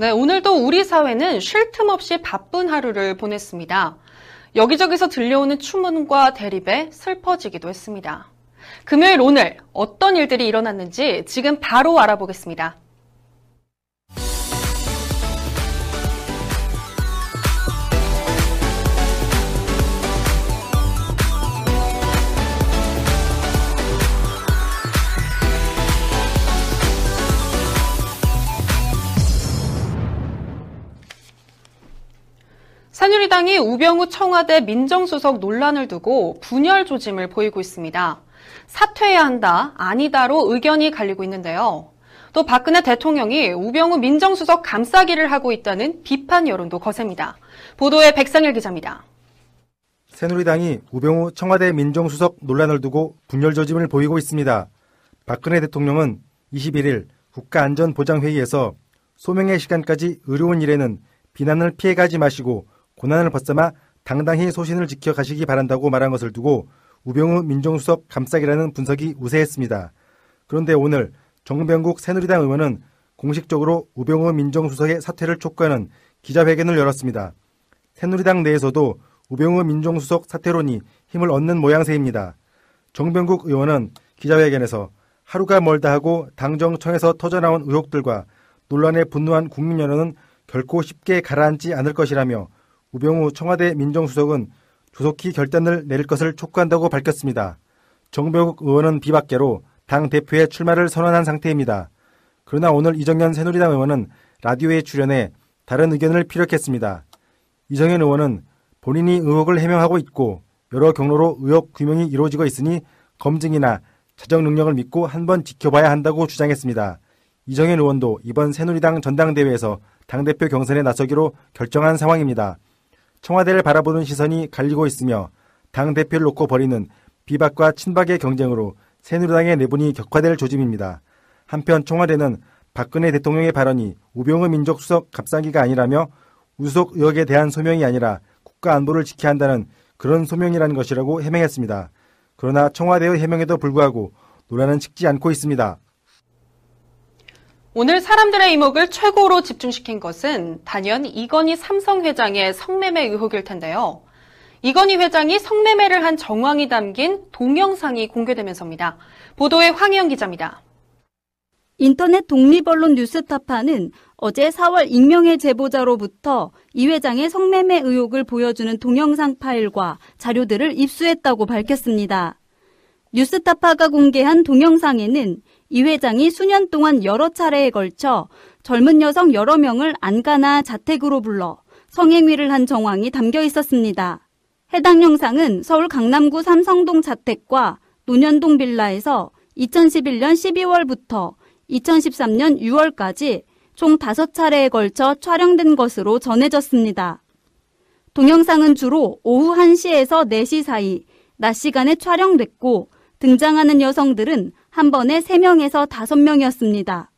네, 오늘도 우리 사회는 쉴 틈 없이 바쁜 하루를 보냈습니다. 여기저기서 들려오는 추문과 대립에 슬퍼지기도 했습니다. 금요일 오늘 어떤 일들이 일어났는지 지금 바로 알아보겠습니다. 새누리당이 우병우 청와대 민정수석 논란을 두고 분열 조짐을 보이고 있습니다. 사퇴해야 한다, 아니다로 의견이 갈리고 있는데요. 또 박근혜 대통령이 우병우 민정수석 감싸기를 하고 있다는 비판 여론도 거셉니다. 보도에 백상일 기자입니다. 새누리당이 우병우 청와대 민정수석 논란을 두고 분열 조짐을 보이고 있습니다. 박근혜 대통령은 21일 국가안전보장회의에서 소명의 시간까지 의료원 일에는 비난을 피해가지 마시고 고난을 벗삼아 당당히 소신을 지켜 가시기 바란다고 말한 것을 두고 우병우 민정수석 감싸기라는 분석이 우세했습니다. 그런데 오늘 정병국 새누리당 의원은 공식적으로 우병우 민정수석의 사퇴를 촉구하는 기자회견을 열었습니다. 새누리당 내에서도 우병우 민정수석 사퇴론이 힘을 얻는 모양새입니다. 정병국 의원은 기자회견에서 하루가 멀다 하고 당정청에서 터져나온 의혹들과 논란에 분노한 국민 여론은 결코 쉽게 가라앉지 않을 것이라며 우병우 청와대 민정수석은 조속히 결단을 내릴 것을 촉구한다고 밝혔습니다. 정병국 의원은 비박계로 당 대표의 출마를 선언한 상태입니다. 그러나 오늘 이정현 새누리당 의원은 라디오에 출연해 다른 의견을 피력했습니다. 이정현 의원은 본인이 의혹을 해명하고 있고 여러 경로로 의혹 규명이 이루어지고 있으니 검증이나 자정 능력을 믿고 한번 지켜봐야 한다고 주장했습니다. 이정현 의원도 이번 새누리당 전당대회에서 당대표 경선에 나서기로 결정한 상황입니다. 청와대를 바라보는 시선이 갈리고 있으며 당대표를 놓고 벌이는 비박과 친박의 경쟁으로 새누리당의 내분이 격화될 조짐입니다. 한편 청와대는 박근혜 대통령의 발언이 우병우 민족수석 갑상기가 아니라며 우수석 의혹에 대한 소명이 아니라 국가 안보를 지켜야 한다는 그런 소명이라는 것이라고 해명했습니다. 그러나 청와대의 해명에도 불구하고 논란은 식지 않고 있습니다. 오늘 사람들의 이목을 최고로 집중시킨 것은 단연 이건희 삼성 회장의 성매매 의혹일 텐데요. 이건희 회장이 성매매를 한 정황이 담긴 동영상이 공개되면서입니다. 보도에 황희영 기자입니다. 인터넷 독립언론 뉴스타파는 어제 4월 익명의 제보자로부터 이 회장의 성매매 의혹을 보여주는 동영상 파일과 자료들을 입수했다고 밝혔습니다. 뉴스타파가 공개한 동영상에는 이 회장이 수년 동안 여러 차례에 걸쳐 젊은 여성 여러 명을 안가나 자택으로 불러 성행위를 한 정황이 담겨 있었습니다. 해당 영상은 서울 강남구 삼성동 자택과 논현동 빌라에서 2011년 12월부터 2013년 6월까지 총 5차례에 걸쳐 촬영된 것으로 전해졌습니다. 동영상은 주로 오후 1시에서 4시 사이 낮 시간에 촬영됐고 등장하는 여성들은 한 번에 3명에서 5명이었습니다.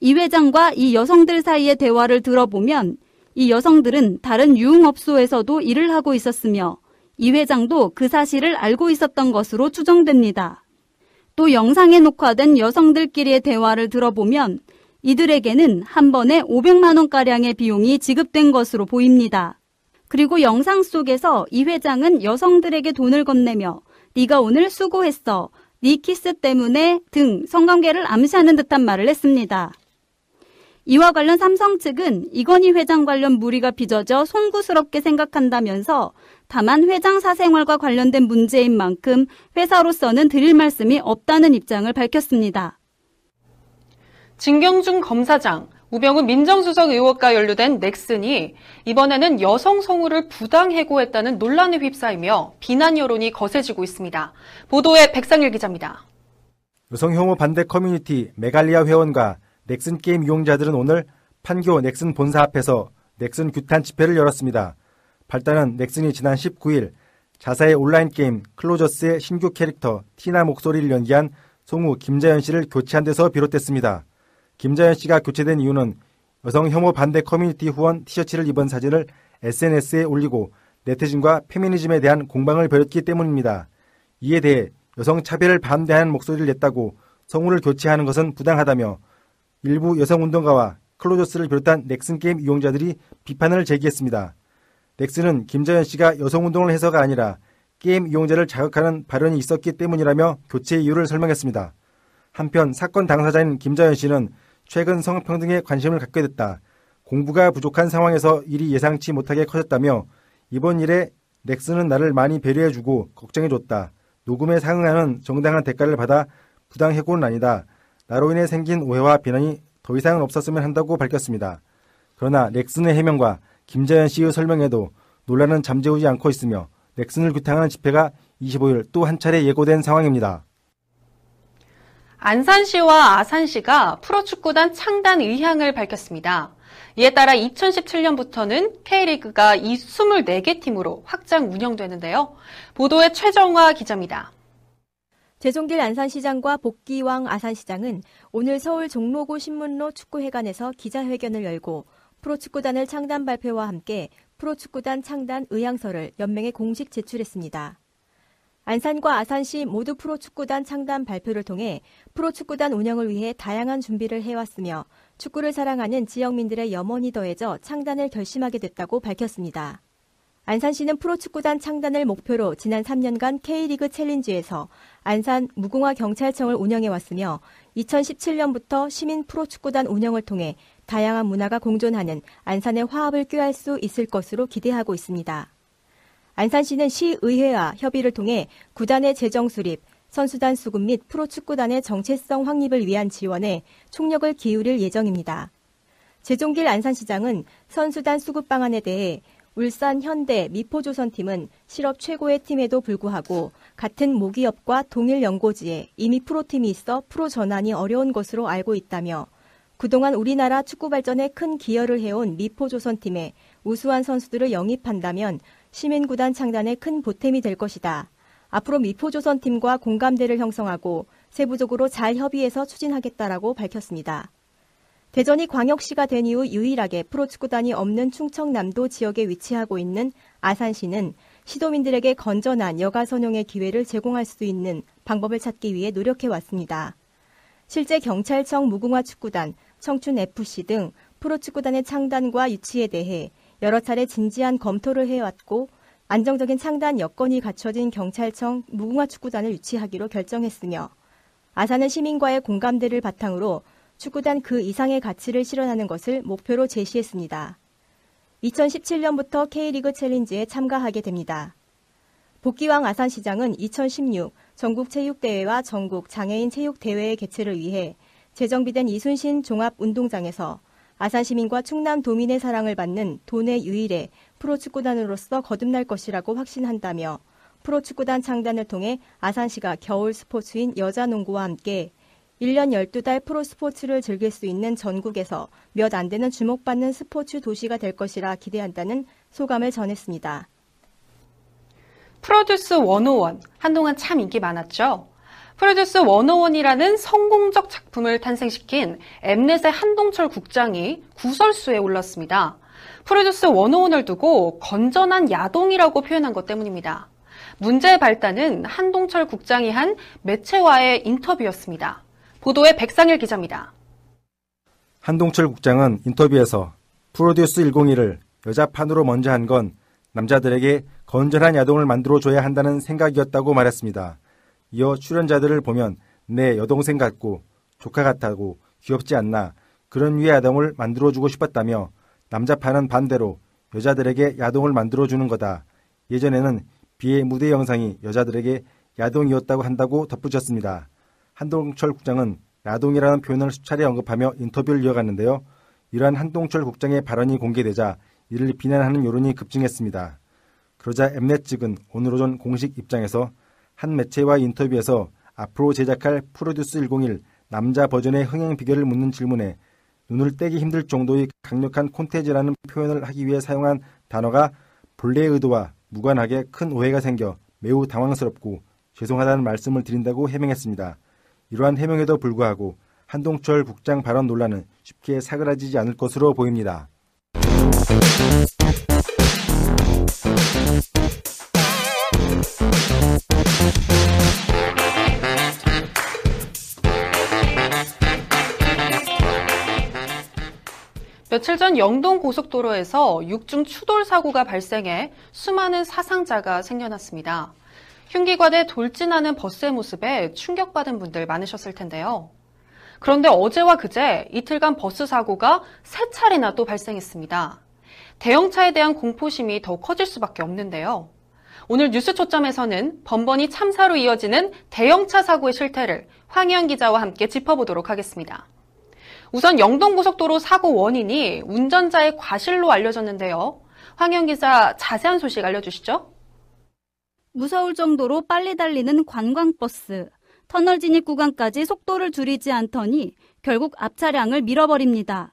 이 회장과 이 여성들 사이의 대화를 들어보면 이 여성들은 다른 유흥업소에서도 일을 하고 있었으며 이 회장도 그 사실을 알고 있었던 것으로 추정됩니다. 또 영상에 녹화된 여성들끼리의 대화를 들어보면 이들에게는 한 번에 500만원가량의 비용이 지급된 것으로 보입니다. 그리고 영상 속에서 이 회장은 여성들에게 돈을 건네며 네가 오늘 수고했어. 네 키스 때문에 등 성관계를 암시하는 듯한 말을 했습니다. 이와 관련 삼성 측은 이건희 회장 관련 무리가 빚어져 송구스럽게 생각한다면서 다만 회장 사생활과 관련된 문제인 만큼 회사로서는 드릴 말씀이 없다는 입장을 밝혔습니다. 진경준 검사장, 우병우 민정수석 의혹과 연루된 넥슨이 이번에는 여성 성우를 부당 해고했다는 논란에 휩싸이며 비난 여론이 거세지고 있습니다. 보도에 백상일 기자입니다. 여성 혐오 반대 커뮤니티 메갈리아 회원과 넥슨 게임 이용자들은 오늘 판교 넥슨 본사 앞에서 넥슨 규탄 집회를 열었습니다. 발단은 넥슨이 지난 19일 자사의 온라인 게임 클로저스의 신규 캐릭터 티나 목소리를 연기한 성우 김자연 씨를 교체한 데서 비롯됐습니다. 김자연 씨가 교체된 이유는 여성 혐오 반대 커뮤니티 후원 티셔츠를 입은 사진을 SNS에 올리고 네티즌과 페미니즘에 대한 공방을 벌였기 때문입니다. 이에 대해 여성 차별을 반대하는 목소리를 냈다고 성우를 교체하는 것은 부당하다며 일부 여성 운동가와 클로저스를 비롯한 넥슨 게임 이용자들이 비판을 제기했습니다. 넥슨은 김자연 씨가 여성 운동을 해서가 아니라 게임 이용자를 자극하는 발언이 있었기 때문이라며 교체 이유를 설명했습니다. 한편 사건 당사자인 김자연 씨는 최근 성평등에 관심을 갖게 됐다. 공부가 부족한 상황에서 일이 예상치 못하게 커졌다며 이번 일에 넥슨은 나를 많이 배려해주고 걱정해줬다. 녹음에 상응하는 정당한 대가를 받아 부당 해고는 아니다. 나로 인해 생긴 오해와 비난이 더 이상은 없었으면 한다고 밝혔습니다. 그러나 넥슨의 해명과 김자연 씨의 설명에도 논란은 잠재우지 않고 있으며 넥슨을 규탄하는 집회가 25일 또 한 차례 예고된 상황입니다. 안산시와 아산시가 프로축구단 창단 의향을 밝혔습니다. 이에 따라 2017년부터는 K리그가 이 24개 팀으로 확장 운영되는데요. 보도의 최정화 기자입니다. 재종길 안산시장과 복기왕 아산시장은 오늘 서울 종로구 신문로 축구회관에서 기자회견을 열고 프로축구단을 창단 발표와 함께 프로축구단 창단 의향서를 연맹에 공식 제출했습니다. 안산과 아산시 모두 프로축구단 창단 발표를 통해 프로축구단 운영을 위해 다양한 준비를 해왔으며 축구를 사랑하는 지역민들의 염원이 더해져 창단을 결심하게 됐다고 밝혔습니다. 안산시는 프로축구단 창단을 목표로 지난 3년간 K리그 챌린지에서 안산 무궁화 경찰청을 운영해 왔으며 2017년부터 시민 프로축구단 운영을 통해 다양한 문화가 공존하는 안산의 화합을 꾀할 수 있을 것으로 기대하고 있습니다. 안산시는 시의회와 협의를 통해 구단의 재정 수립, 선수단 수급 및 프로축구단의 정체성 확립을 위한 지원에 총력을 기울일 예정입니다. 재종길 안산시장은 선수단 수급 방안에 대해 울산 현대 미포조선팀은 실업 최고의 팀에도 불구하고 같은 모기업과 동일 연고지에 이미 프로팀이 있어 프로 전환이 어려운 것으로 알고 있다며 그동안 우리나라 축구 발전에 큰 기여를 해온 미포조선팀에 우수한 선수들을 영입한다면 시민구단 창단에 큰 보탬이 될 것이다. 앞으로 미포조선 팀과 공감대를 형성하고 세부적으로 잘 협의해서 추진하겠다라고 밝혔습니다. 대전이 광역시가 된 이후 유일하게 프로축구단이 없는 충청남도 지역에 위치하고 있는 아산시는 시도민들에게 건전한 여가 선용의 기회를 제공할 수 있는 방법을 찾기 위해 노력해 왔습니다. 실제 경찰청 무궁화 축구단, 청춘FC 등 프로축구단의 창단과 유치에 대해 여러 차례 진지한 검토를 해왔고 안정적인 창단 여건이 갖춰진 경찰청 무궁화 축구단을 유치하기로 결정했으며 아산은 시민과의 공감대를 바탕으로 축구단 그 이상의 가치를 실현하는 것을 목표로 제시했습니다. 2017년부터 K리그 챌린지에 참가하게 됩니다. 복귀왕 아산시장은 2016 전국체육대회와 전국 장애인 체육대회의 개최를 위해 재정비된 이순신 종합운동장에서 아산시민과 충남 도민의 사랑을 받는 도내 유일의 프로축구단으로서 거듭날 것이라고 확신한다며 프로축구단 창단을 통해 아산시가 겨울 스포츠인 여자농구와 함께 1년 12달 프로스포츠를 즐길 수 있는 전국에서 몇 안 되는 주목받는 스포츠 도시가 될 것이라 기대한다는 소감을 전했습니다. 프로듀스 101 한동안 참 인기 많았죠. 프로듀스 101이라는 성공적 작품을 탄생시킨 엠넷의 한동철 국장이 구설수에 올랐습니다. 프로듀스 101을 두고 건전한 야동이라고 표현한 것 때문입니다. 문제의 발단은 한동철 국장이 한 매체와의 인터뷰였습니다. 보도에 백상일 기자입니다. 한동철 국장은 인터뷰에서 프로듀스 101을 여자판으로 먼저 한 건 남자들에게 건전한 야동을 만들어줘야 한다는 생각이었다고 말했습니다. 이어 출연자들을 보면 내 여동생 같고 조카 같다고 귀엽지 않나 그런 위의 야동을 만들어주고 싶었다며 남자파는 반대로 여자들에게 야동을 만들어주는 거다. 예전에는 비의 무대 영상이 여자들에게 야동이었다고 한다고 덧붙였습니다. 한동철 국장은 야동이라는 표현을 수차례 언급하며 인터뷰를 이어갔는데요. 이러한 한동철 국장의 발언이 공개되자 이를 비난하는 여론이 급증했습니다. 그러자 엠넷 측은 오늘 오전 공식 입장에서 한 매체와 인터뷰에서 앞으로 제작할 프로듀스 101 남자 버전의 흥행 비결을 묻는 질문에 눈을 떼기 힘들 정도의 강력한 콘테지라는 표현을 하기 위해 사용한 단어가 본래의 의도와 무관하게 큰 오해가 생겨 매우 당황스럽고 죄송하다는 말씀을 드린다고 해명했습니다. 이러한 해명에도 불구하고 한동철 국장 발언 논란은 쉽게 사그라지지 않을 것으로 보입니다. 며칠 전 영동 고속도로에서 육중 추돌 사고가 발생해 수많은 사상자가 생겨났습니다. 흉기과대 돌진하는 버스의 모습에 충격받은 분들 많으셨을 텐데요. 그런데 어제와 그제 이틀간 버스 사고가 세 차례나 또 발생했습니다. 대형차에 대한 공포심이 더 커질 수밖에 없는데요. 오늘 뉴스 초점에서는 번번이 참사로 이어지는 대형차 사고의 실태를 황희연 기자와 함께 짚어보도록 하겠습니다. 우선 영동고속도로 사고 원인이 운전자의 과실로 알려졌는데요. 황현 기자 자세한 소식 알려주시죠. 무서울 정도로 빨리 달리는 관광버스. 터널 진입 구간까지 속도를 줄이지 않더니 결국 앞 차량을 밀어버립니다.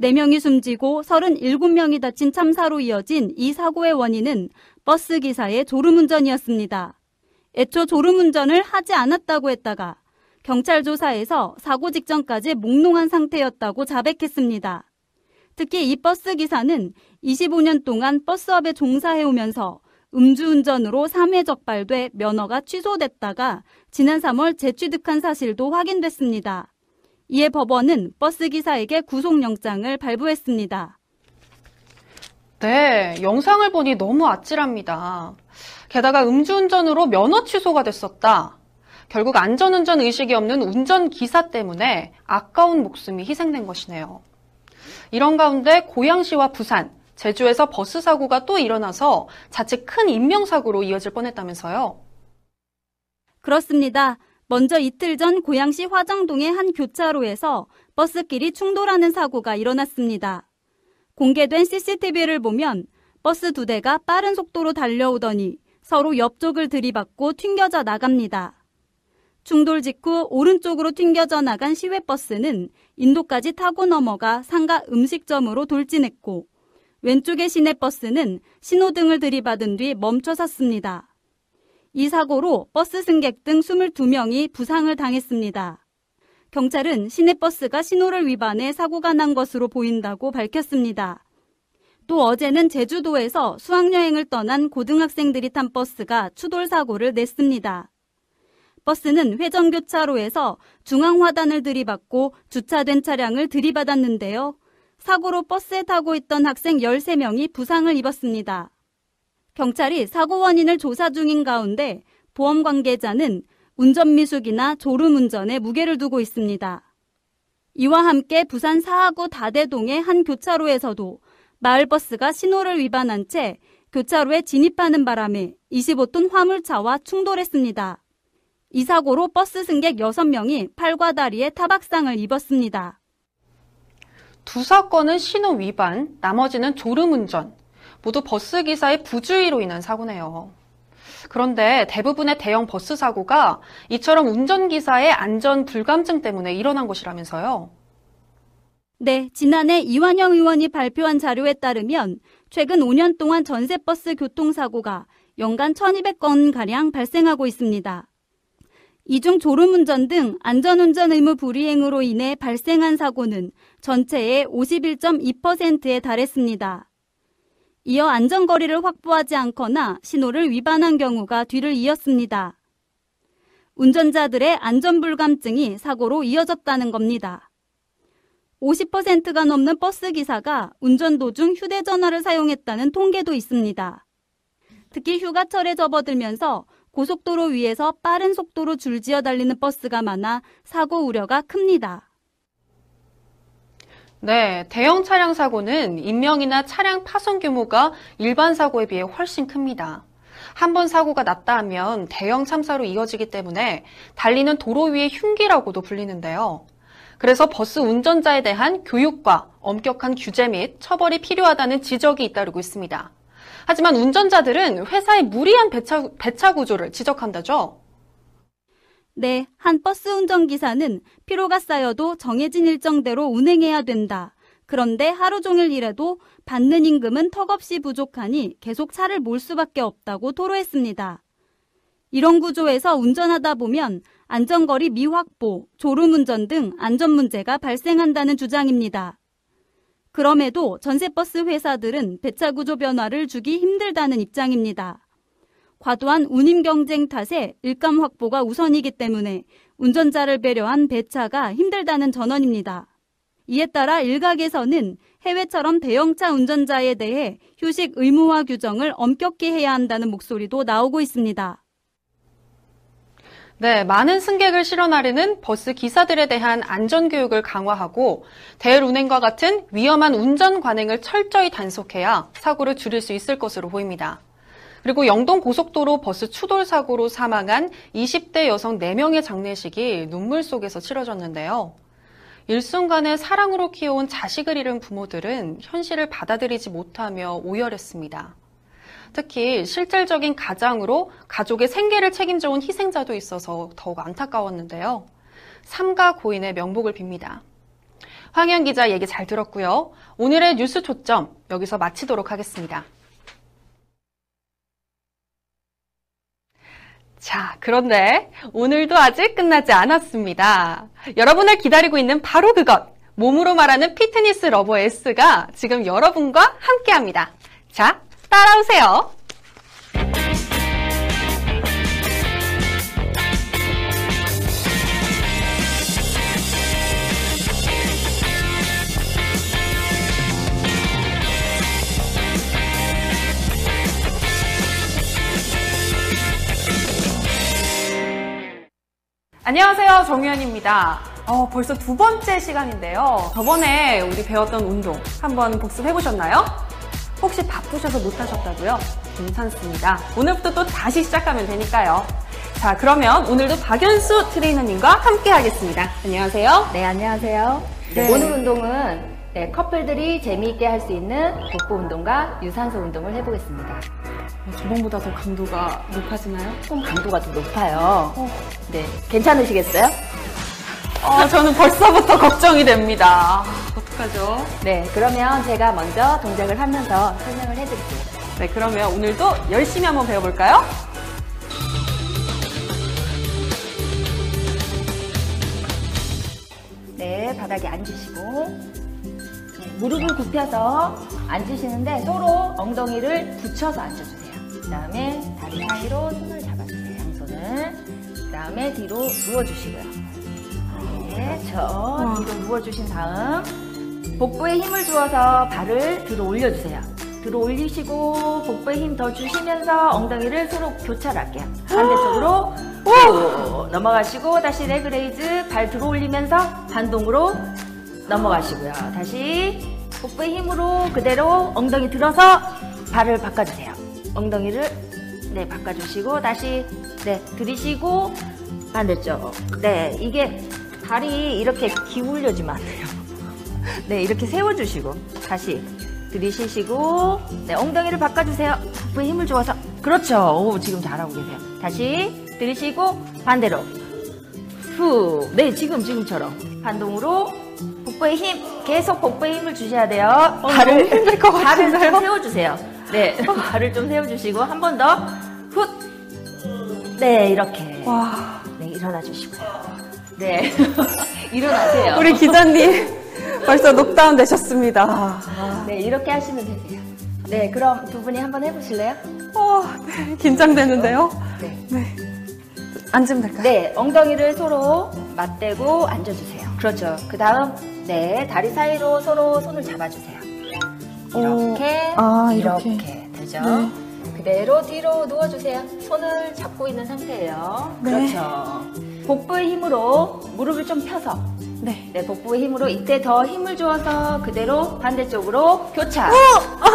4명이 숨지고 37명이 다친 참사로 이어진 이 사고의 원인은 버스 기사의 졸음운전이었습니다. 애초 졸음운전을 하지 않았다고 했다가 경찰 조사에서 사고 직전까지 몽롱한 상태였다고 자백했습니다. 특히 이 버스 기사는 25년 동안 버스업에 종사해오면서 음주운전으로 3회 적발돼 면허가 취소됐다가 지난 3월 재취득한 사실도 확인됐습니다. 이에 법원은 버스 기사에게 구속영장을 발부했습니다. 네, 영상을 보니 너무 아찔합니다. 게다가 음주운전으로 면허 취소가 됐었다. 결국 안전운전 의식이 없는 운전기사 때문에 아까운 목숨이 희생된 것이네요. 이런 가운데 고양시와 부산, 제주에서 버스 사고가 또 일어나서 자칫 큰 인명사고로 이어질 뻔했다면서요. 그렇습니다. 먼저 이틀 전 고양시 화정동의 한 교차로에서 버스끼리 충돌하는 사고가 일어났습니다. 공개된 CCTV를 보면 버스 두 대가 빠른 속도로 달려오더니 서로 옆쪽을 들이받고 튕겨져 나갑니다. 충돌 직후 오른쪽으로 튕겨져 나간 시외버스는 인도까지 타고 넘어가 상가 음식점으로 돌진했고 왼쪽의 시내버스는 신호등을 들이받은 뒤 멈춰 섰습니다. 이 사고로 버스 승객 등 22명이 부상을 당했습니다. 경찰은 시내버스가 신호를 위반해 사고가 난 것으로 보인다고 밝혔습니다. 또 어제는 제주도에서 수학여행을 떠난 고등학생들이 탄 버스가 추돌 사고를 냈습니다. 버스는 회전교차로에서 중앙화단을 들이받고 주차된 차량을 들이받았는데요. 사고로 버스에 타고 있던 학생 13명이 부상을 입었습니다. 경찰이 사고 원인을 조사 중인 가운데 보험 관계자는 운전미숙이나 졸음운전에 무게를 두고 있습니다. 이와 함께 부산 사하구 다대동의 한 교차로에서도 마을버스가 신호를 위반한 채 교차로에 진입하는 바람에 25톤 화물차와 충돌했습니다. 이 사고로 버스 승객 6명이 팔과 다리에 타박상을 입었습니다. 두 사건은 신호 위반, 나머지는 졸음 운전, 모두 버스 기사의 부주의로 인한 사고네요. 그런데 대부분의 대형 버스 사고가 이처럼 운전기사의 안전 불감증 때문에 일어난 것이라면서요. 네, 지난해 이완영 의원이 발표한 자료에 따르면 최근 5년 동안 전세버스 교통사고가 연간 1200건가량 발생하고 있습니다. 이중 졸음운전 등 안전운전 의무 불이행으로 인해 발생한 사고는 전체의 51.2%에 달했습니다. 이어 안전거리를 확보하지 않거나 신호를 위반한 경우가 뒤를 이었습니다. 운전자들의 안전불감증이 사고로 이어졌다는 겁니다. 50%가 넘는 버스 기사가 운전 도중 휴대전화를 사용했다는 통계도 있습니다. 특히 휴가철에 접어들면서 고속도로 위에서 빠른 속도로 줄지어 달리는 버스가 많아 사고 우려가 큽니다. 네, 대형 차량 사고는 인명이나 차량 파손 규모가 일반 사고에 비해 훨씬 큽니다. 한 번 사고가 났다 하면 대형 참사로 이어지기 때문에 달리는 도로 위의 흉기라고도 불리는데요. 그래서 버스 운전자에 대한 교육과 엄격한 규제 및 처벌이 필요하다는 지적이 잇따르고 있습니다. 하지만 운전자들은 회사의 무리한 배차, 배차 구조를 지적한다죠. 네, 한 버스 운전기사는 피로가 쌓여도 정해진 일정대로 운행해야 된다. 그런데 하루 종일 일해도 받는 임금은 턱없이 부족하니 계속 차를 몰 수밖에 없다고 토로했습니다. 이런 구조에서 운전하다 보면 안전거리 미확보, 졸음운전 등 안전 문제가 발생한다는 주장입니다. 그럼에도 전세버스 회사들은 배차 구조 변화를 주기 힘들다는 입장입니다. 과도한 운임 경쟁 탓에 일감 확보가 우선이기 때문에 운전자를 배려한 배차가 힘들다는 전언입니다. 이에 따라 일각에서는 해외처럼 대형차 운전자에 대해 휴식 의무화 규정을 엄격히 해야 한다는 목소리도 나오고 있습니다. 네, 많은 승객을 실어나르는 버스 기사들에 대한 안전교육을 강화하고 대운행과 같은 위험한 운전 관행을 철저히 단속해야 사고를 줄일 수 있을 것으로 보입니다. 그리고 영동 고속도로 버스 추돌 사고로 사망한 20대 여성 4명의 장례식이 눈물 속에서 치러졌는데요. 일순간에 사랑으로 키워온 자식을 잃은 부모들은 현실을 받아들이지 못하며 오열했습니다. 특히 실질적인 가장으로 가족의 생계를 책임져온 희생자도 있어서 더욱 안타까웠는데요. 삼가 고인의 명복을 빕니다. 황현 기자 얘기 잘 들었고요. 오늘의 뉴스 초점 여기서 마치도록 하겠습니다. 자, 그런데 오늘도 아직 끝나지 않았습니다. 여러분을 기다리고 있는 바로 그것. 몸으로 말하는 fitness lovers가 지금 여러분과 함께 합니다. 자, 따라오세요. 안녕하세요. 정유현입니다. 어, 벌써 두 번째 시간인데요. 저번에 우리 배웠던 운동 한번 복습해 보셨나요? 혹시 바쁘셔서 못하셨다고요? 괜찮습니다. 오늘부터 또 다시 시작하면 되니까요. 자, 그러면 오늘도 박연수 트레이너님과 함께 하겠습니다. 안녕하세요. 네, 안녕하세요. 네. 오늘 운동은 네, 커플들이 재미있게 할 수 있는 복부 운동과 유산소 운동을 해보겠습니다. 저번보다 더 강도가 높아지나요? 좀 강도가 좀 높아요. 네, 괜찮으시겠어요? 어, 저는 벌써부터 걱정이 됩니다. 어떡하죠? 네, 그러면 제가 먼저 동작을 하면서 설명을 해드릴게요. 네, 그러면 오늘도 열심히 한번 배워볼까요? 네, 바닥에 앉으시고 네, 무릎을 굽혀서 앉으시는데 서로 엉덩이를 붙여서 앉아주세요. 그 다음에 다리 사이로 손을 잡아주세요. 양손을. 그 다음에 뒤로 누워주시고요. 네, 저 뒤로 누워주신 다음 복부에 힘을 주어서 발을 들어 올려주세요. 들어 올리시고 복부에 힘 더 주시면서 엉덩이를 서로 교차할게요. 반대쪽으로 후 넘어가시고 다시 leg raise 발 들어 올리면서 반동으로 넘어가시고요. 다시 복부의 힘으로 그대로 엉덩이 들어서 발을 바꿔주세요. 엉덩이를 네 바꿔주시고 다시 네 들이쉬고 반대쪽 네 이게 다리 이렇게 기울여지면 안 돼요. 네 이렇게 세워주시고 다시 들이쉬시고 네 엉덩이를 바꿔주세요. 복부에 힘을 주어서 그렇죠. 오 지금 잘하고 계세요. 다시 들이쉬고 반대로 후. 네, 지금, 지금처럼. 반동으로 복부에 힘, 계속 복부에 힘을 주셔야 돼요. 발을, 힘들 것 발을 좀 같은데요? 세워주세요. 네, 발을 좀 세워주시고, 한 번 더. 훗. 네, 이렇게. 와, 네, 일어나 주시고요. 네. 일어나세요. 우리 기자님 벌써 녹다운 되셨습니다. 네, 이렇게 하시면 되세요. 네, 그럼 두 분이 한번 해보실래요? 어, 네, 긴장되는데요. 네. 네. 앉으면 될까요? 네, 엉덩이를 서로 맞대고 앉아주세요. 그렇죠. 그 다음, 네, 다리 사이로 서로 손을 잡아주세요. 이렇게, 아, 이렇게. 이렇게. 되죠. 네. 그대로 뒤로 누워주세요. 손을 잡고 있는 상태예요. 네. 그렇죠. 복부의 힘으로 무릎을 좀 펴서, 네. 네, 복부의 힘으로 이때 더 힘을 주어서 그대로 반대쪽으로 교차.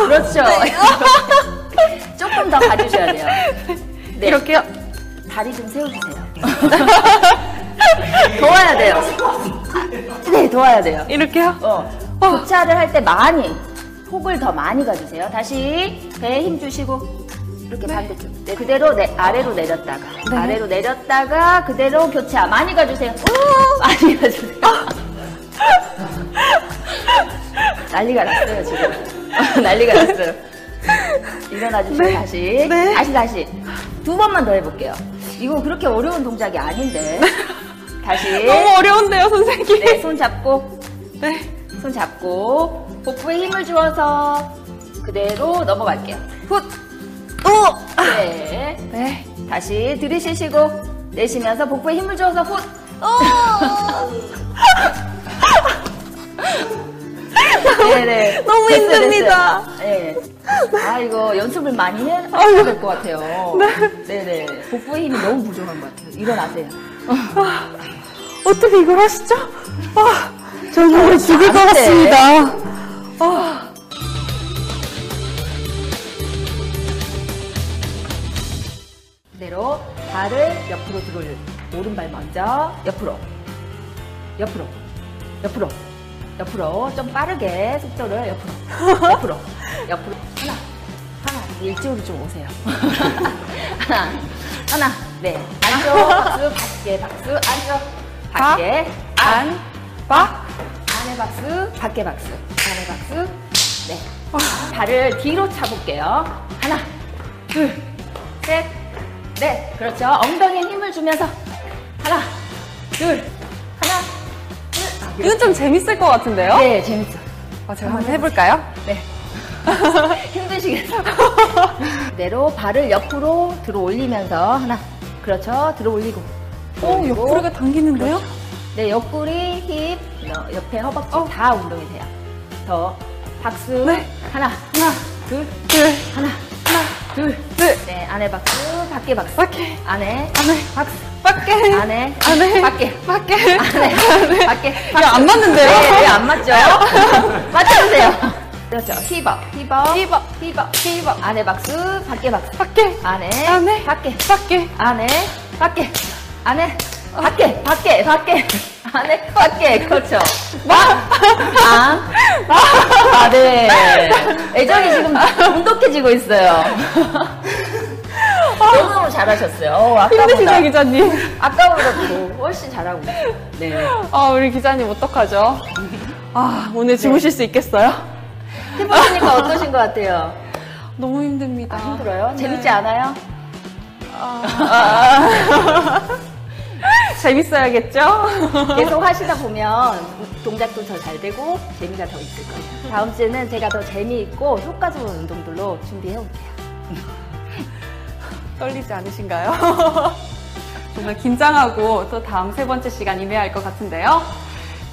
그렇죠. 조금 더 가주셔야 돼요. 네. 이렇게요? 다리 좀 세워주세요. 도와야 돼요. 네, 도와야 돼요. 이렇게요? 어, 교차를 할 때 많이, 폭을 더 많이 가주세요. 다시 배에 힘 주시고, 이렇게 반대쪽. 네, 그대로 네, 아래로 내렸다가, 아래로 내렸다가, 그대로 교차. 많이 가주세요. 많이 가주세요. 난리가 났어요, 지금. 난리가 났어요. 일어나 주시고, 네. 다시. 네. 다시, 다시. 두 번만 더 해볼게요. 이거 그렇게 어려운 동작이 아닌데. 다시. 너무 어려운데요, 선생님. 네, 손 잡고, 네. 손 잡고, 복부에 힘을 주어서 그대로 넘어갈게요. 훗! 오! 네. 네. 다시 들이쉬시고, 내쉬면서 복부에 힘을 주어서 훗! 오! 네네. 너무 됐어요, 힘듭니다. 됐어요. 네. 아, 이거 연습을 많이 해야 될 것 같아요. 네. 네네. 복부의 힘이 너무 부족한 것 같아요. 일어나세요. 어떻게 이걸 하시죠? 아, 저 정말 죽을 것. 같습니다. 아, 그대로 발을 옆으로 들어올 오른발 먼저 옆으로. 옆으로. 옆으로. 옆으로. 좀 빠르게 속도를 옆으로. 옆으로. 옆으로. 하나. 하나. 일찍으로 좀 오세요. 하나. 하나. 네. 안쪽 박수 밖에 박수. 안쪽 밖에 안 박, 안에 박수 밖에 박수. 안에 박수. 네. 발을 뒤로 차볼게요. 하나 둘셋 넷 그렇죠. 엉덩이에 힘을 주면서. 하나 둘 하나 둘. 아, 이건 좀 재밌을 것 같은데요? 네 재밌어 아, 제가 한번 해볼까요? 네. 힘드시겠어 그대로 발을 옆으로 들어 올리면서 하나 그렇죠. 들어 올리고. 오, 옆구리가 당기는데요? 네, 옆구리, 힙, 어, 옆에 허벅지 다 운동이 돼요. 더 박수. 네. 하나, 하나, 둘, 둘, 하나, 둘, 둘, 네, 안에 박수, 밖에 박수. 밖에, 안에, 안에, 박수. 밖에, 안에, 안에, 밖에. 밖에. 안에, 밖에. 야, 안 맞는데요? 네, 네, 안 맞죠? 맞춰주세요. 그렇죠. 힙업, 힙업, 힙업, 힙업, 힙업. 안에 박수, 밖에 박수. 밖에, 안에, 안에, 밖에. 밖에. 안에, 밖에, 안에, 밖에, 밖에, 밖에, 안에, 밖에, 그렇죠. 막, 아, 아, 네. 애정이 지금 운동해지고 있어요. 너무너무 잘하셨어요. 어, 힘드시죠, 아까보다, 기자님? 아까보다도 훨씬 잘하고 있어요. 네. 아, 우리 기자님 어떡하죠? 아, 오늘 주무실 수 있겠어요? 해보시니까 어떠신 것 같아요? 너무 힘듭니다. 힘들어요? 네. 재밌지 않아요? 재밌어야겠죠? 계속 하시다 보면 동작도 더 잘 되고 재미가 더 있을 거예요. 다음 주에는 제가 더 재미있고 효과적인 운동들로 준비해 올게요. 떨리지 않으신가요? 정말 긴장하고 또 다음 세 번째 시간 임해야 할 것 같은데요.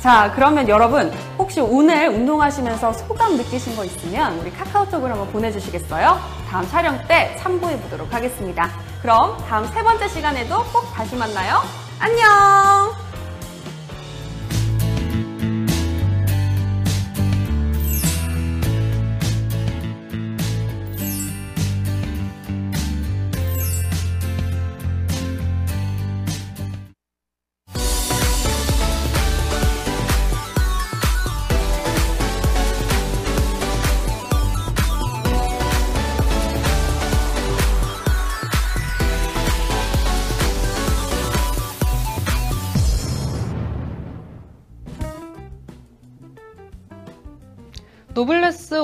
자, 그러면 여러분, 혹시 오늘 운동하시면서 소감 느끼신 거 있으면 우리 카카오톡으로 한번 보내주시겠어요? 다음 촬영 때 참고해 보도록 하겠습니다. 그럼 다음 세 번째 시간에도 꼭 다시 만나요. 안녕!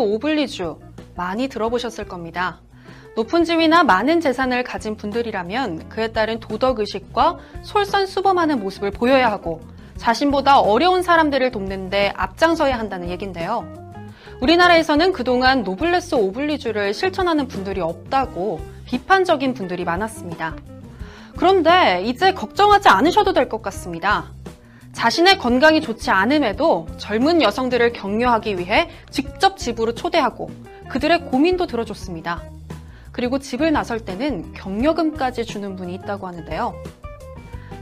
오블리주 많이 들어보셨을 겁니다. 높은 지위나 많은 재산을 가진 분들이라면 그에 따른 도덕의식과 솔선수범하는 모습을 보여야 하고 자신보다 어려운 사람들을 돕는데 앞장서야 한다는 얘긴데요. 우리나라에서는 그동안 노블레스 오블리주를 실천하는 분들이 없다고 비판적인 분들이 많았습니다. 그런데 이제 걱정하지 않으셔도 될 것 같습니다. 자신의 건강이 좋지 않음에도 젊은 여성들을 격려하기 위해 직접 집으로 초대하고 그들의 고민도 들어줬습니다. 그리고 집을 나설 때는 격려금까지 주는 분이 있다고 하는데요.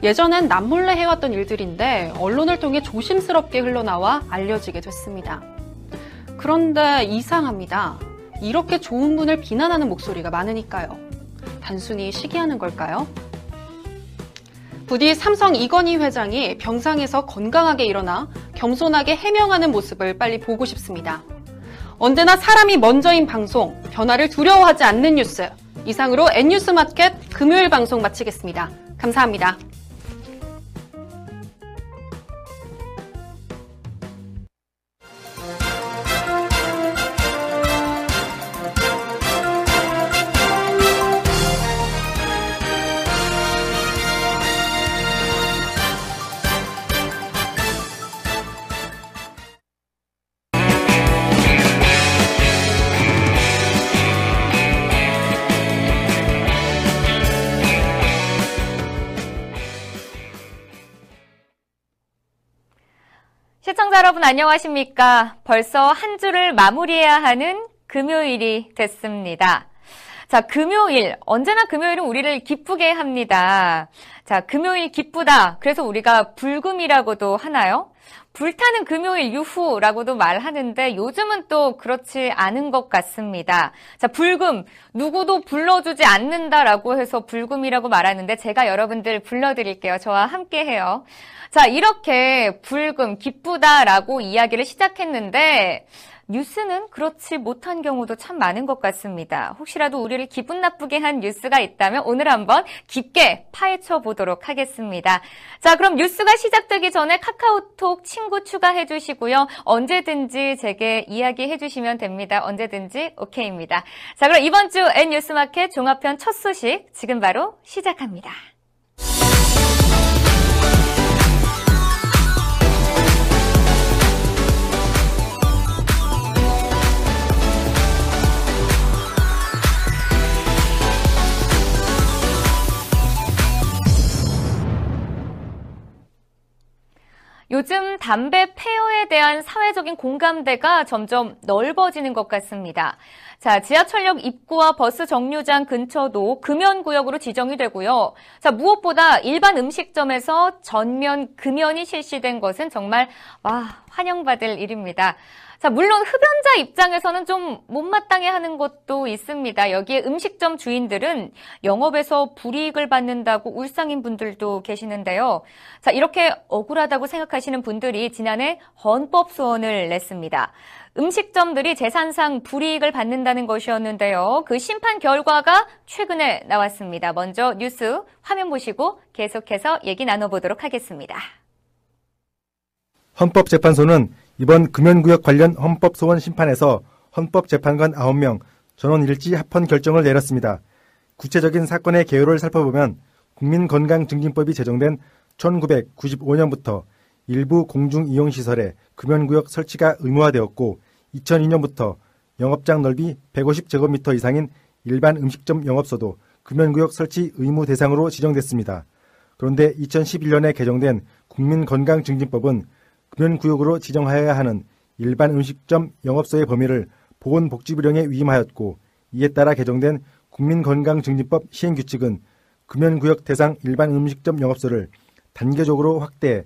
예전엔 남몰래 해왔던 일들인데 언론을 통해 조심스럽게 흘러나와 알려지게 됐습니다. 그런데 이상합니다. 이렇게 좋은 분을 비난하는 목소리가 많으니까요. 단순히 시기하는 걸까요? 부디 삼성 이건희 회장이 병상에서 건강하게 일어나 겸손하게 해명하는 모습을 빨리 보고 싶습니다. 언제나 사람이 먼저인 방송, 변화를 두려워하지 않는 뉴스. 이상으로 N뉴스 마켓 금요일 방송 마치겠습니다. 감사합니다. 여러분 안녕하십니까? 벌써 한 주를 마무리해야 하는 금요일이 됐습니다. 자, 금요일. 언제나 금요일은 우리를 기쁘게 합니다. 자, 금요일 기쁘다. 그래서 우리가 불금이라고도 하나요? 불타는 금요일 유후라고도 말하는데 요즘은 또 그렇지 않은 것 같습니다. 자, 불금. 누구도 불러주지 않는다라고 해서 불금이라고 말하는데 제가 여러분들 불러드릴게요. 저와 함께 해요. 자, 이렇게 불금, 기쁘다라고 이야기를 시작했는데 뉴스는 그렇지 못한 경우도 참 많은 것 같습니다. 혹시라도 우리를 기분 나쁘게 한 뉴스가 있다면 오늘 한번 깊게 파헤쳐 보도록 하겠습니다. 자, 그럼 뉴스가 시작되기 전에 카카오톡 친구 추가해 주시고요. 언제든지 제게 이야기해 주시면 됩니다. 언제든지 오케이입니다. 자, 그럼 이번 주 N뉴스마켓 종합편 첫 소식 지금 바로 시작합니다. 요즘 담배 폐허에 대한 사회적인 공감대가 점점 넓어지는 것 같습니다. 자, 지하철역 입구와 버스 정류장 근처도 금연구역으로 지정이 되고요. 자, 무엇보다 일반 음식점에서 전면 금연이 실시된 것은 정말, 와, 환영받을 일입니다. 자, 물론 흡연자 입장에서는 좀 못마땅해 하는 것도 있습니다. 여기에 음식점 주인들은 영업에서 불이익을 받는다고 울상인 분들도 계시는데요. 자, 이렇게 억울하다고 생각하시는 분들이 지난해 헌법 소원을 냈습니다. 음식점들이 재산상 불이익을 받는다는 것이었는데요. 그 심판 결과가 최근에 나왔습니다. 먼저 뉴스 화면 보시고 계속해서 얘기 나눠보도록 하겠습니다. 헌법재판소는 이번 금연구역 관련 헌법소원 심판에서 헌법재판관 9명 전원 일지 합헌 결정을 내렸습니다. 구체적인 사건의 개요를 살펴보면 국민건강증진법이 제정된 1995년부터 일부 공중이용시설에 금연구역 설치가 의무화되었고 2002년부터 영업장 넓이 150제곱미터 이상인 일반 음식점 영업소도 금연구역 설치 의무 대상으로 지정됐습니다. 그런데 2011년에 개정된 국민건강증진법은 금연구역으로 지정하여야 하는 일반 음식점 영업소의 범위를 보건복지부령에 위임하였고 이에 따라 개정된 국민건강증진법 시행규칙은 금연구역 대상 일반 음식점 영업소를 단계적으로 확대해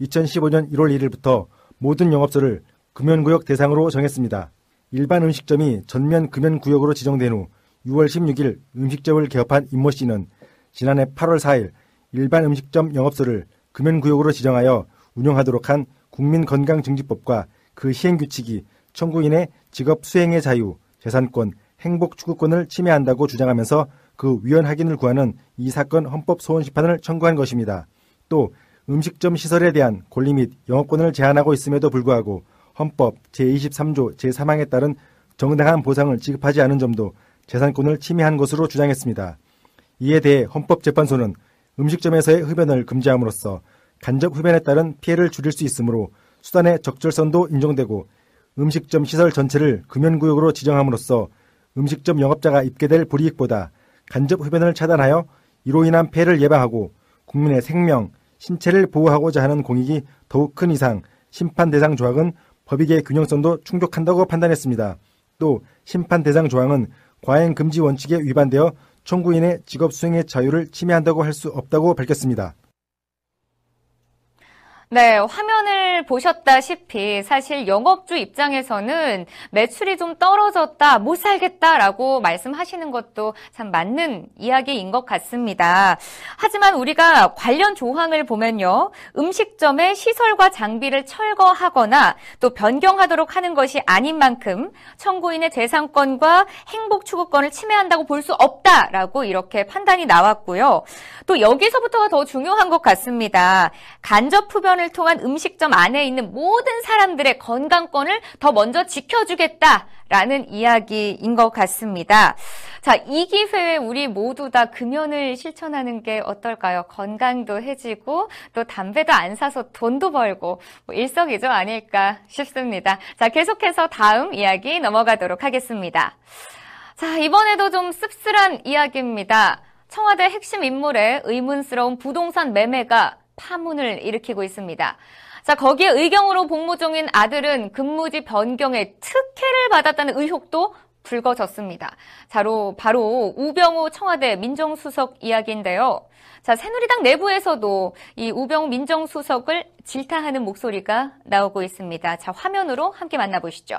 2015년 1월 1일부터 모든 영업소를 금연구역 대상으로 정했습니다. 일반 음식점이 전면 금연구역으로 지정된 후 6월 16일 음식점을 개업한 임모 씨는 지난해 8월 4일 일반 음식점 영업소를 금연구역으로 지정하여 운영하도록 한 국민건강증진법과 그 시행규칙이 청구인의 직업 수행의 자유, 재산권, 행복 추구권을 침해한다고 주장하면서 그 위헌 확인을 구하는 이 사건 헌법 소원 심판을 청구한 것입니다. 또 음식점 시설에 대한 권리 및 영업권을 제한하고 있음에도 불구하고 헌법 제23조 제3항에 따른 정당한 보상을 지급하지 않은 점도 재산권을 침해한 것으로 주장했습니다. 이에 대해 헌법재판소는 음식점에서의 흡연을 금지함으로써 간접 흡연에 따른 피해를 줄일 수 있으므로 수단의 적절성도 인정되고 음식점 시설 전체를 금연구역으로 지정함으로써 음식점 영업자가 입게 될 불이익보다 간접 흡연을 차단하여 이로 인한 폐해를 예방하고 국민의 생명, 신체를 보호하고자 하는 공익이 더욱 큰 이상 심판 대상 조항은 법익의 균형성도 충족한다고 판단했습니다. 또 심판 대상 조항은 과잉 금지 원칙에 위반되어 청구인의 직업 수행의 자유를 침해한다고 할 수 없다고 밝혔습니다. 네, 화면을 보셨다시피 사실 영업주 입장에서는 매출이 좀 떨어졌다, 못 살겠다라고 말씀하시는 것도 참 맞는 이야기인 것 같습니다. 하지만 우리가 관련 조항을 보면요. 음식점의 시설과 장비를 철거하거나 또 변경하도록 하는 것이 아닌 만큼 청구인의 재산권과 행복 추구권을 침해한다고 볼 수 없다라고 이렇게 판단이 나왔고요. 또 여기서부터가 더 중요한 것 같습니다. 간접 흡연 운전을 통한 음식점 안에 있는 모든 사람들의 건강권을 더 먼저 지켜주겠다라는 이야기인 것 같습니다. 자, 이 기회에 우리 모두 다 금연을 실천하는 게 어떨까요? 건강도 해지고 또 담배도 안 사서 돈도 벌고 뭐 일석이조 아닐까 싶습니다. 자, 계속해서 다음 이야기 넘어가도록 하겠습니다. 자, 이번에도 좀 씁쓸한 이야기입니다. 청와대 핵심 인물의 의문스러운 부동산 매매가 파문을 일으키고 있습니다. 자, 거기에 의경으로 복무 중인 아들은 근무지 변경에 특혜를 받았다는 의혹도 불거졌습니다. 바로, 바로 우병우 청와대 민정수석 이야기인데요. 자, 새누리당 내부에서도 이 우병우 민정수석을 질타하는 목소리가 나오고 있습니다. 자, 화면으로 함께 만나보시죠.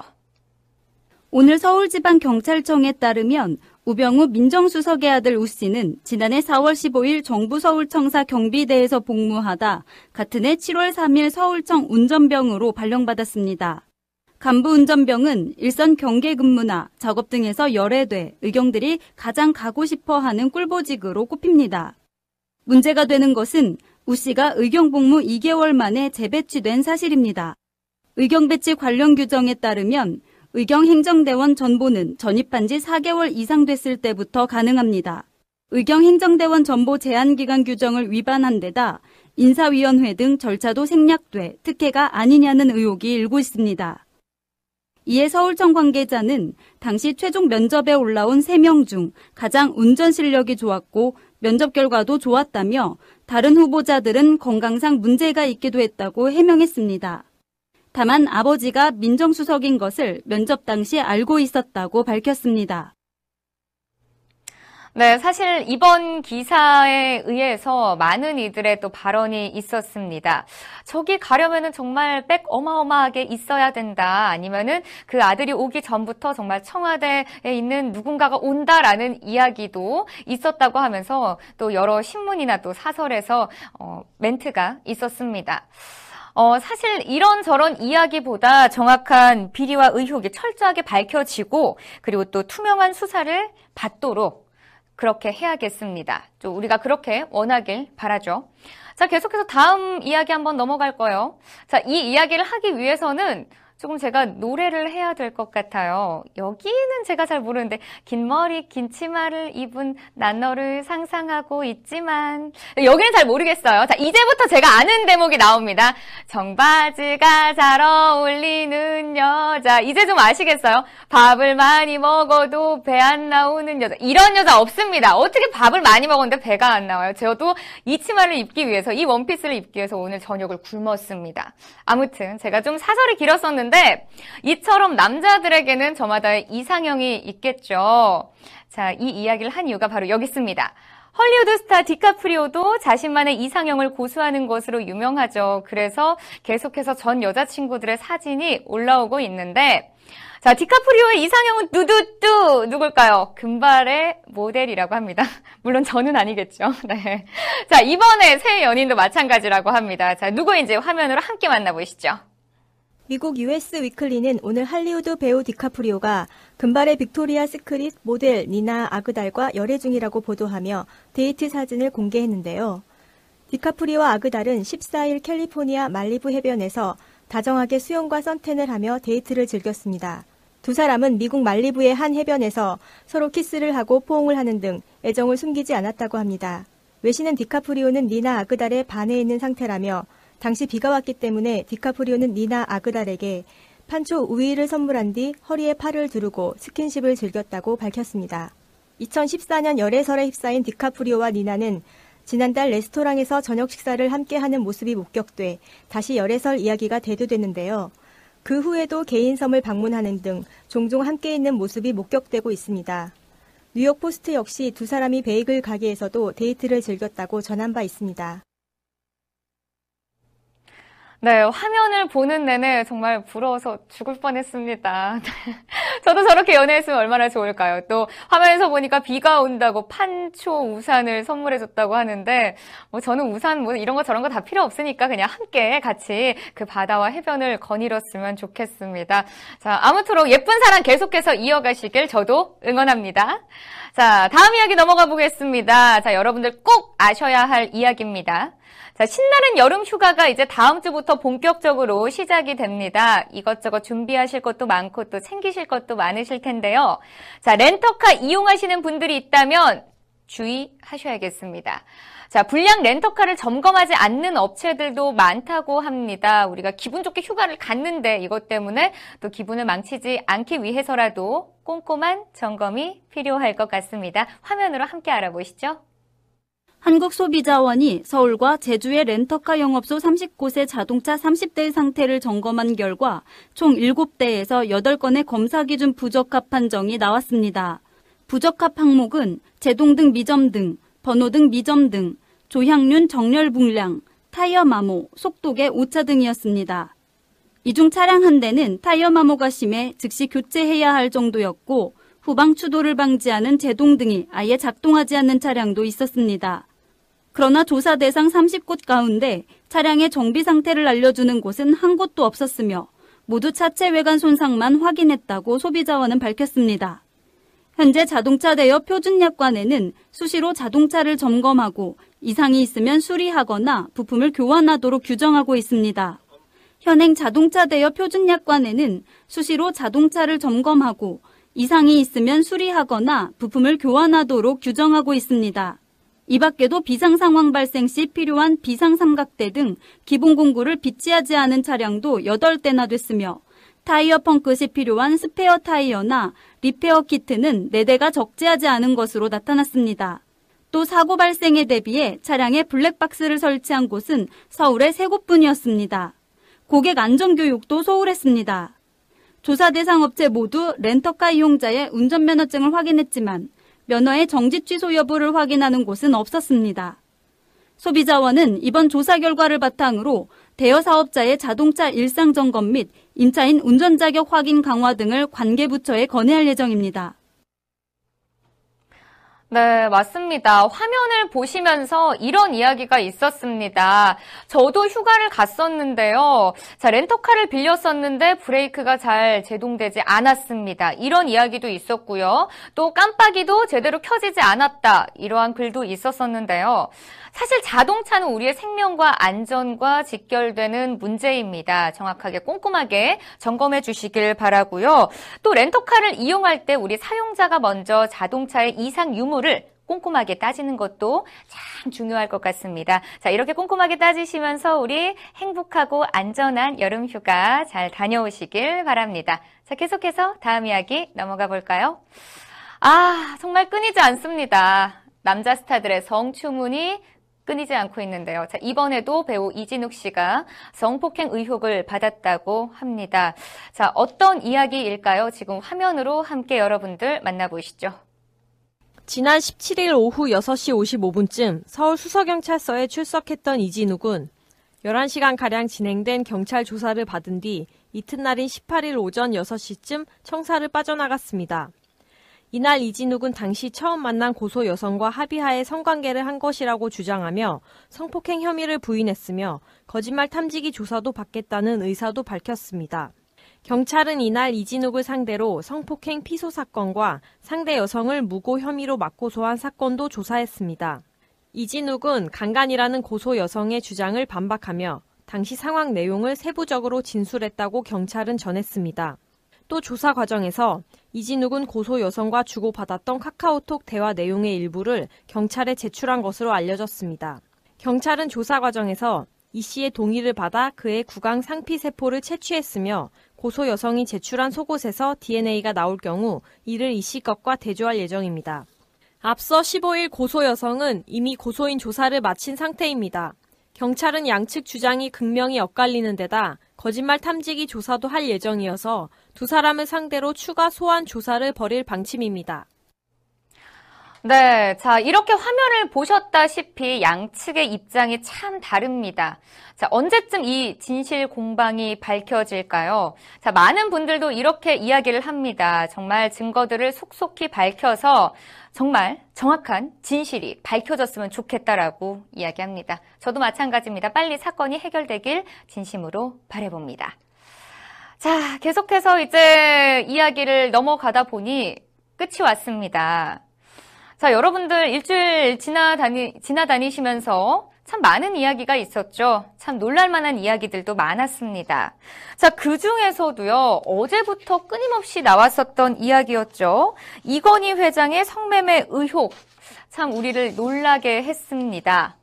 오늘 서울지방경찰청에 따르면 우병우 민정수석의 아들 우 씨는 지난해 4월 15일 정부 서울청사 경비대에서 복무하다 같은 해 7월 3일 서울청 운전병으로 발령받았습니다. 간부 운전병은 일선 경계 근무나 작업 등에서 열애돼 의경들이 가장 가고 싶어 하는 꿀보직으로 꼽힙니다. 문제가 되는 것은 우 씨가 의경 복무 2개월 만에 재배치된 사실입니다. 의경 배치 관련 규정에 따르면 의경 행정대원 전보는 전입한 지 4개월 이상 됐을 때부터 가능합니다. 의경 행정대원 전보 제한 기간 규정을 위반한 데다 인사위원회 등 절차도 생략돼 특혜가 아니냐는 의혹이 일고 있습니다. 이에 서울청 관계자는 당시 최종 면접에 올라온 3명 중 가장 운전 실력이 좋았고 면접 결과도 좋았다며 다른 후보자들은 건강상 문제가 있기도 했다고 해명했습니다. 다만 아버지가 민정수석인 것을 면접 당시 알고 있었다고 밝혔습니다. 네, 사실 이번 기사에 의해서 많은 이들의 또 발언이 있었습니다. 저기 가려면은 정말 백 어마어마하게 있어야 된다. 아니면은 그 아들이 오기 전부터 정말 청와대에 있는 누군가가 온다라는 이야기도 있었다고 하면서 또 여러 신문이나 또 사설에서 어, 멘트가 있었습니다. 어, 사실 이런저런 이야기보다 정확한 비리와 의혹이 철저하게 밝혀지고 그리고 또 투명한 수사를 받도록 그렇게 해야겠습니다. 또 우리가 그렇게 원하길 바라죠. 자, 계속해서 다음 이야기 한번 넘어갈 거예요. 자, 이 이야기를 하기 위해서는 조금 제가 노래를 해야 될 것 같아요. 여기는 제가 잘 모르는데 긴 머리 긴 치마를 입은 난 너를 상상하고 있지만 여기는 잘 모르겠어요. 자 이제부터 제가 아는 대목이 나옵니다. 정바지가 잘 어울리는 여자 이제 좀 아시겠어요? 밥을 많이 먹어도 배 안 나오는 여자 이런 여자 없습니다. 어떻게 밥을 많이 먹었는데 배가 안 나와요? 저도 이 치마를 입기 위해서 이 원피스를 입기 위해서 오늘 저녁을 굶었습니다. 아무튼 제가 좀 사설이 길었었는데 있는데 이처럼 남자들에게는 저마다의 이상형이 있겠죠. 자, 이 이야기를 한 이유가 바로 여기 있습니다. 헐리우드 스타 디카프리오도 자신만의 이상형을 고수하는 것으로 유명하죠. 그래서 계속해서 전 여자친구들의 사진이 올라오고 있는데 자, 디카프리오의 이상형은 뚜두뚜 누굴까요? 금발의 모델이라고 합니다. 물론 저는 아니겠죠. 네. 자, 이번에 새 연인도 마찬가지라고 합니다. 자, 누구인지 화면으로 함께 만나보시죠. 미국 US 위클리는 오늘 할리우드 배우 디카프리오가 금발의 빅토리아 시크릿 모델 니나 아그달과 열애 중이라고 보도하며 데이트 사진을 공개했는데요. 디카프리오와 아그달은 14일 캘리포니아 말리부 해변에서 다정하게 수영과 선탠을 하며 데이트를 즐겼습니다. 두 사람은 미국 말리부의 한 해변에서 서로 키스를 하고 포옹을 하는 등 애정을 숨기지 않았다고 합니다. 외신은 디카프리오는 니나 아그달에 반해 있는 상태라며 당시 비가 왔기 때문에 디카프리오는 니나 아그달에게 판초 우위를 선물한 뒤 허리에 팔을 두르고 스킨십을 즐겼다고 밝혔습니다. 2014년 열애설에 휩싸인 디카프리오와 니나는 지난달 레스토랑에서 저녁 식사를 함께하는 모습이 목격돼 다시 열애설 이야기가 대두됐는데요. 그 후에도 개인 섬을 방문하는 등 종종 함께 있는 모습이 목격되고 있습니다. 뉴욕 포스트 역시 두 사람이 베이글 가게에서도 데이트를 즐겼다고 전한 바 있습니다. 네, 화면을 보는 내내 정말 부러워서 죽을 뻔했습니다. 저도 저렇게 연애했으면 얼마나 좋을까요? 또 화면에서 보니까 비가 온다고 판초 우산을 선물해줬다고 하는데 뭐 저는 우산 뭐 이런 거 저런 거 다 필요 없으니까 그냥 함께 같이 그 바다와 해변을 거닐었으면 좋겠습니다. 자, 아무쪼록 예쁜 사랑 계속해서 이어가시길 저도 응원합니다. 자, 다음 이야기 넘어가 보겠습니다. 자, 여러분들 꼭 아셔야 할 이야기입니다. 자, 신나는 여름 휴가가 이제 다음 주부터 본격적으로 시작이 됩니다. 이것저것 준비하실 것도 많고 또 챙기실 것도 많으실 텐데요. 자, 렌터카 이용하시는 분들이 있다면 주의하셔야겠습니다. 자, 불량 렌터카를 점검하지 않는 업체들도 많다고 합니다. 우리가 기분 좋게 휴가를 갔는데 이것 때문에 또 기분을 망치지 않기 위해서라도 꼼꼼한 점검이 필요할 것 같습니다. 화면으로 함께 알아보시죠. 한국소비자원이 서울과 제주의 렌터카 영업소 30곳의 자동차 30대의 상태를 점검한 결과 총 7대에서 8건의 검사 기준 부적합 판정이 나왔습니다. 부적합 항목은 제동 등 미점 등, 번호 등 미점 등, 조향륜 정렬 불량, 타이어 마모, 속도계 오차 등이었습니다. 이 중 차량 한 대는 타이어 마모가 심해 즉시 교체해야 할 정도였고 후방 추돌을 방지하는 제동 등이 아예 작동하지 않는 차량도 있었습니다. 그러나 조사 대상 30곳 가운데 차량의 정비 상태를 알려주는 곳은 한 곳도 없었으며 모두 차체 외관 손상만 확인했다고 소비자원은 밝혔습니다. 현재 자동차 대여 표준약관에는 수시로 자동차를 점검하고 이상이 있으면 수리하거나 부품을 교환하도록 규정하고 있습니다. 현행 자동차 대여 표준약관에는 수시로 자동차를 점검하고 이상이 있으면 수리하거나 부품을 교환하도록 규정하고 있습니다. 이 밖에도 비상 상황 발생 시 필요한 비상 삼각대 등 기본 공구를 비치하지 않은 차량도 8대나 됐으며 타이어 펑크 시 필요한 스페어 타이어나 repair kit는 4대가 적재하지 않은 것으로 나타났습니다. 또 사고 발생에 대비해 차량에 블랙박스를 설치한 곳은 서울의 3곳뿐이었습니다. 고객 안전교육도 소홀했습니다. 조사 대상 업체 모두 렌터카 이용자의 운전면허증을 확인했지만 면허의 정지 취소 여부를 확인하는 곳은 없었습니다. 소비자원은 이번 조사 결과를 바탕으로 대여 사업자의 자동차 일상 점검 및 임차인 운전 자격 확인 강화 등을 관계 부처에 건의할 예정입니다. 네, 맞습니다. 화면을 보시면서 이런 이야기가 있었습니다. 저도 휴가를 갔었는데요. 자, 렌터카를 빌렸었는데 브레이크가 잘 제동되지 않았습니다. 이런 이야기도 있었고요. 또 깜빡이도 제대로 켜지지 않았다. 이러한 글도 있었었는데요. 사실 자동차는 우리의 생명과 안전과 직결되는 문제입니다. 정확하게 꼼꼼하게 점검해 주시길 바라고요. 또 렌터카를 이용할 때 우리 사용자가 먼저 자동차의 이상 유무를 꼼꼼하게 따지는 것도 참 중요할 것 같습니다. 자, 이렇게 꼼꼼하게 따지시면서 우리 행복하고 안전한 여름 휴가 잘 다녀오시길 바랍니다. 자, 계속해서 다음 이야기 넘어가 볼까요? 아, 정말 끊이지 않습니다. 남자 스타들의 성추문이 끊이지 않고 있는데요. 자, 이번에도 배우 이진욱 씨가 성폭행 의혹을 받았다고 합니다. 자, 어떤 이야기일까요? 지금 화면으로 함께 여러분들 만나보시죠. 지난 17일 오후 6시 55분쯤 서울 수서경찰서에 출석했던 이진욱은 11시간가량 진행된 경찰 조사를 받은 뒤 이튿날인 18일 오전 6시쯤 청사를 빠져나갔습니다. 이날 이진욱은 당시 처음 만난 고소 여성과 합의하에 성관계를 한 것이라고 주장하며 성폭행 혐의를 부인했으며 거짓말 탐지기 조사도 받겠다는 의사도 밝혔습니다. 경찰은 이날 이진욱을 상대로 성폭행 피소 사건과 상대 여성을 무고 혐의로 맞고소한 사건도 조사했습니다. 이진욱은 강간이라는 고소 여성의 주장을 반박하며 당시 상황 내용을 세부적으로 진술했다고 경찰은 전했습니다. 또 조사 과정에서 이진욱은 고소 여성과 주고받았던 카카오톡 대화 내용의 일부를 경찰에 제출한 것으로 알려졌습니다. 경찰은 조사 과정에서 이 씨의 동의를 받아 그의 구강 상피 세포를 채취했으며 고소 여성이 제출한 속옷에서 DNA가 나올 경우 이를 이 씨 것과 대조할 예정입니다. 앞서 15일 고소 여성은 이미 고소인 조사를 마친 상태입니다. 경찰은 양측 주장이 극명히 엇갈리는 데다 거짓말 탐지기 조사도 할 예정이어서 두 사람을 상대로 추가 소환 조사를 벌일 방침입니다. 네, 자, 이렇게 화면을 보셨다시피 양측의 입장이 참 다릅니다. 자, 언제쯤 이 진실 공방이 밝혀질까요? 자, 많은 분들도 이렇게 이야기를 합니다. 정말 증거들을 속속히 밝혀서 정말 정확한 진실이 밝혀졌으면 좋겠다라고 이야기합니다. 저도 마찬가지입니다. 빨리 사건이 해결되길 진심으로 바래봅니다. 자, 계속해서 이제 이야기를 넘어가다 보니 끝이 왔습니다. 자, 여러분들 일주일 지나다니, 지나다니시면서 참 많은 이야기가 있었죠. 참 놀랄만한 이야기들도 많았습니다. 자, 그 중에서도요, 어제부터 끊임없이 나왔었던 이야기였죠. 이건희 회장의 성매매 의혹. 참 우리를 놀라게 했습니다.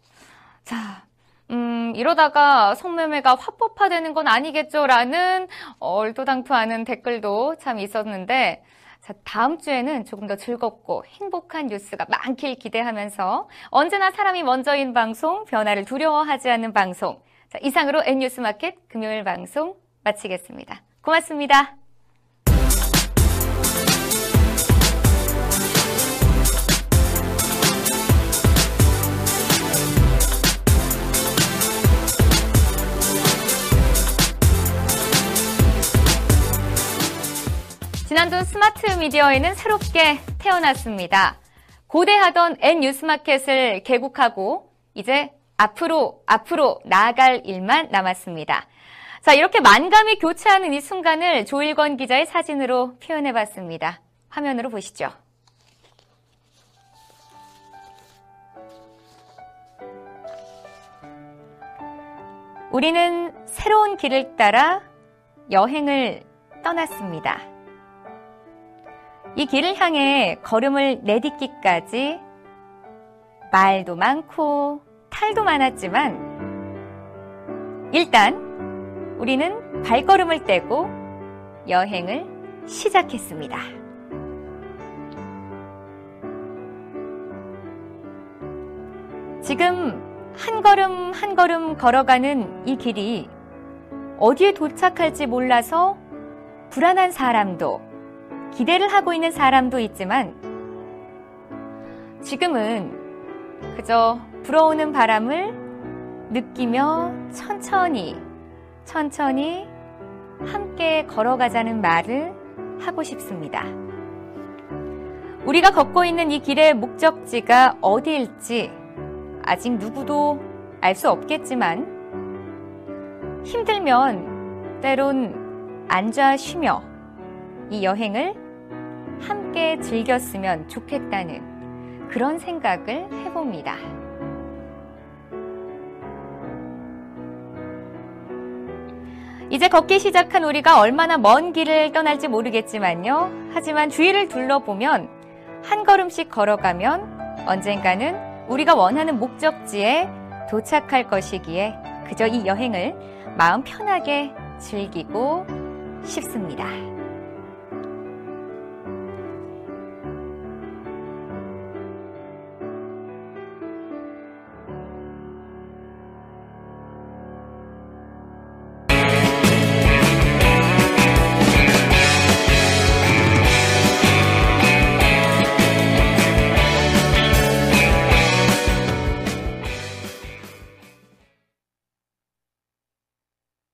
자, 음, 이러다가 성매매가 화법화되는 건 아니겠죠라는 얼토당토하는 댓글도 참 있었는데, 자, 다음 주에는 조금 더 즐겁고 행복한 뉴스가 많길 기대하면서 언제나 사람이 먼저인 방송, 변화를 두려워하지 않는 방송. 자, 이상으로 N뉴스 마켓 금요일 방송 마치겠습니다. 고맙습니다. 지난주 스마트 미디어에는 새롭게 태어났습니다. 고대하던 N 뉴스마켓을 개국하고 이제 앞으로 앞으로 나아갈 일만 남았습니다. 자, 이렇게 만감이 교차하는 이 순간을 조일권 기자의 사진으로 표현해 봤습니다. 화면으로 보시죠. 우리는 새로운 길을 따라 여행을 떠났습니다. 이 길을 향해 걸음을 내딛기까지 말도 많고 탈도 많았지만 일단 우리는 발걸음을 떼고 여행을 시작했습니다. 지금 한 걸음 한 걸음 걸어가는 이 길이 어디에 도착할지 몰라서 불안한 사람도 기대를 하고 있는 사람도 있지만 지금은 그저 불어오는 바람을 느끼며 천천히 천천히 함께 걸어가자는 말을 하고 싶습니다. 우리가 걷고 있는 이 길의 목적지가 어디일지 아직 누구도 알 수 없겠지만 힘들면 때론 앉아 쉬며 이 여행을 함께 즐겼으면 좋겠다는 그런 생각을 해봅니다. 이제 걷기 시작한 우리가 얼마나 먼 길을 떠날지 모르겠지만요. 하지만 주위를 둘러보면 한 걸음씩 걸어가면 언젠가는 우리가 원하는 목적지에 도착할 것이기에 그저 이 여행을 마음 편하게 즐기고 싶습니다.